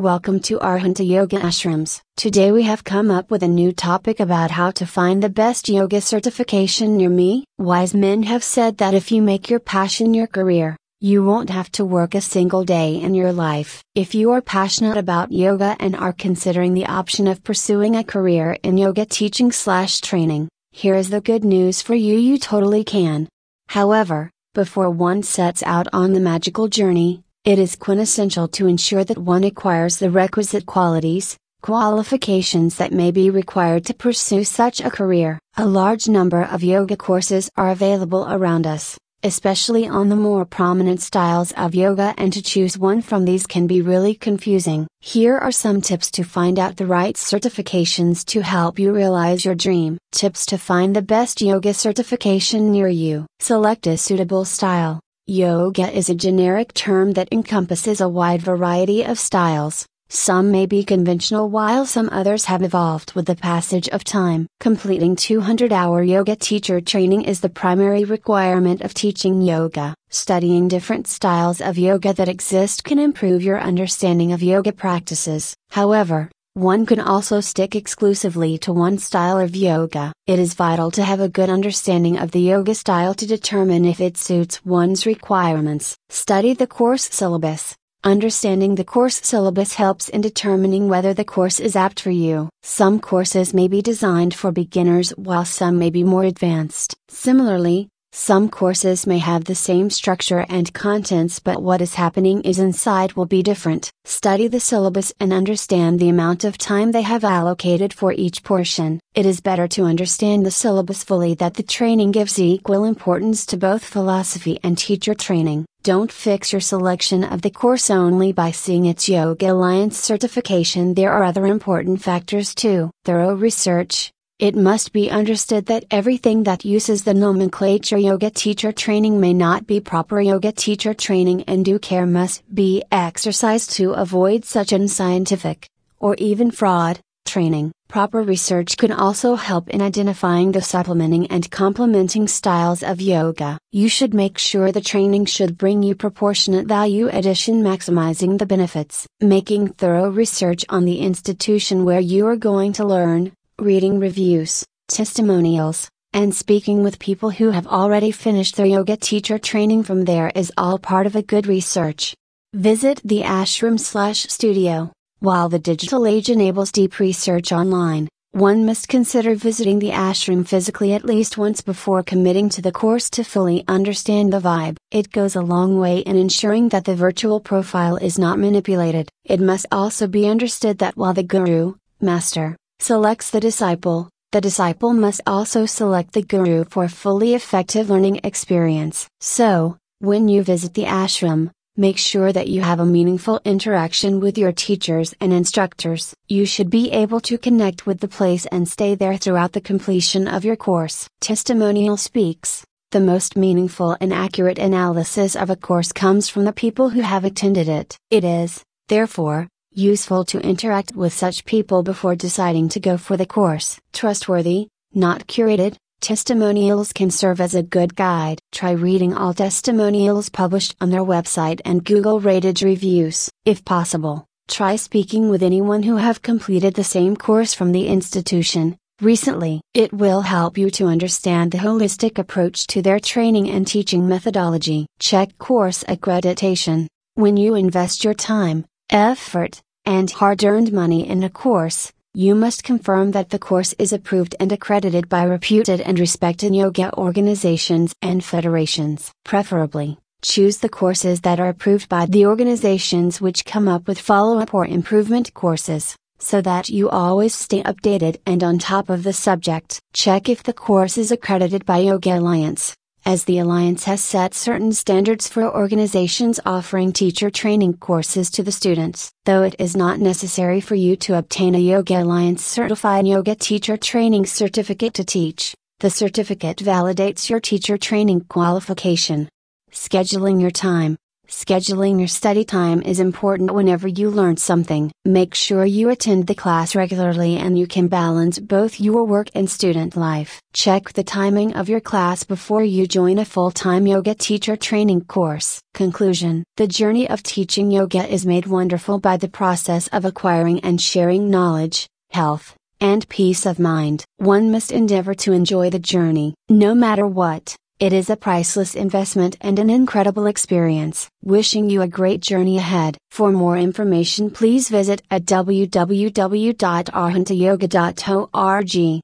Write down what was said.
Welcome to Arhanta Yoga Ashrams. Today we have come up with a new topic about how to find the best yoga certification near me. Wise men have said that if you make your passion your career, you won't have to work a single day in your life. If you are passionate about yoga and are considering the option of pursuing a career in yoga teaching slash training, here is the good news for you you totally can. However, before one sets out on the magical journey, it is quintessential to ensure that one acquires the requisite qualities, qualifications that may be required to pursue such a career. A large number of yoga courses are available around us, especially on the more prominent styles of yoga, and to choose one from these can be really confusing. Here are some tips to find out the right certifications to help you realize your dream. Tips to find the best yoga certification near you. Select a suitable style. Yoga is a generic term that encompasses a wide variety of styles. Some may be conventional while some others have evolved with the passage of time. Completing 200 hour yoga teacher training is the primary requirement of teaching yoga. Studying different styles of yoga that exist can improve your understanding of yoga practices. However, one can also stick exclusively to one style of yoga. It is vital to have a good understanding of the yoga style to determine if it suits one's requirements. Study the course syllabus. Understanding the course syllabus helps in determining whether the course is apt for you. Some courses may be designed for beginners while some may be more advanced. Similarly, some courses may have the same structure and contents, but what is happening is inside will be different. Study the syllabus and understand the amount of time they have allocated for each portion. It is better to understand the syllabus fully that the training gives equal importance to both philosophy and teacher training. Don't fix your selection of the course only by seeing its Yoga Alliance certification. There are other important factors too. Thorough research, it must be understood that everything that uses the nomenclature yoga teacher training may not be proper yoga teacher training and due care must be exercised to avoid such unscientific, or even fraud, training. Proper research can also help in identifying the supplementing and complementing styles of yoga. You should make sure the training should bring you proportionate value addition maximizing the benefits. Making thorough research on the institution where you are going to learn, reading reviews, testimonials, and speaking with people who have already finished their yoga teacher training from there is all part of a good research. Visit the ashram slash studio. While the digital age enables deep research online, one must consider visiting the ashram physically at least once before committing to the course to fully understand the vibe. It goes a long way in ensuring that the virtual profile is not manipulated. It must also be understood that while the guru, master, selects the disciple, the disciple must also select the guru for a fully effective learning experience. So, when you visit the ashram, make sure that you have a meaningful interaction with your teachers and instructors. You should be able to connect with the place and stay there throughout the completion of your course. Testimonial speaks. The most meaningful and accurate analysis of a course comes from the people who have attended it. It is, therefore, useful to interact with such people before deciding to go for the course. Trustworthy, not curated, testimonials can serve as a good guide. Try reading all testimonials published on their website and Google rated reviews. If possible, try speaking with anyone who have completed the same course from the institution. Recently, it will help you to understand the holistic approach to their training and teaching methodology. Check course accreditation. When you invest your time, effort, and hard earned money in a course, you must confirm that the course is approved and accredited by reputed and respected yoga organizations and federations. Preferably, choose the courses that are approved by the organizations which come up with follow up or improvement courses, so that you always stay updated and on top of the subject. Check if the course is accredited by Yoga Alliance as the Alliance has set certain standards for organizations offering teacher training courses to the students. Though it is not necessary for you to obtain a Yoga Alliance certified yoga teacher training certificate to teach, the certificate validates your teacher training qualification. Scheduling your time. Scheduling your study time is important whenever you learn something. Make sure you attend the class regularly and you can balance both your work and student life. Check the timing of your class before you join a full time yoga teacher training course. Conclusion The journey of teaching yoga is made wonderful by the process of acquiring and sharing knowledge, health, and peace of mind. One must endeavor to enjoy the journey, no matter what. It is a priceless investment and an incredible experience. Wishing you a great journey ahead. For more information, please visit at www.arhantayoga.org.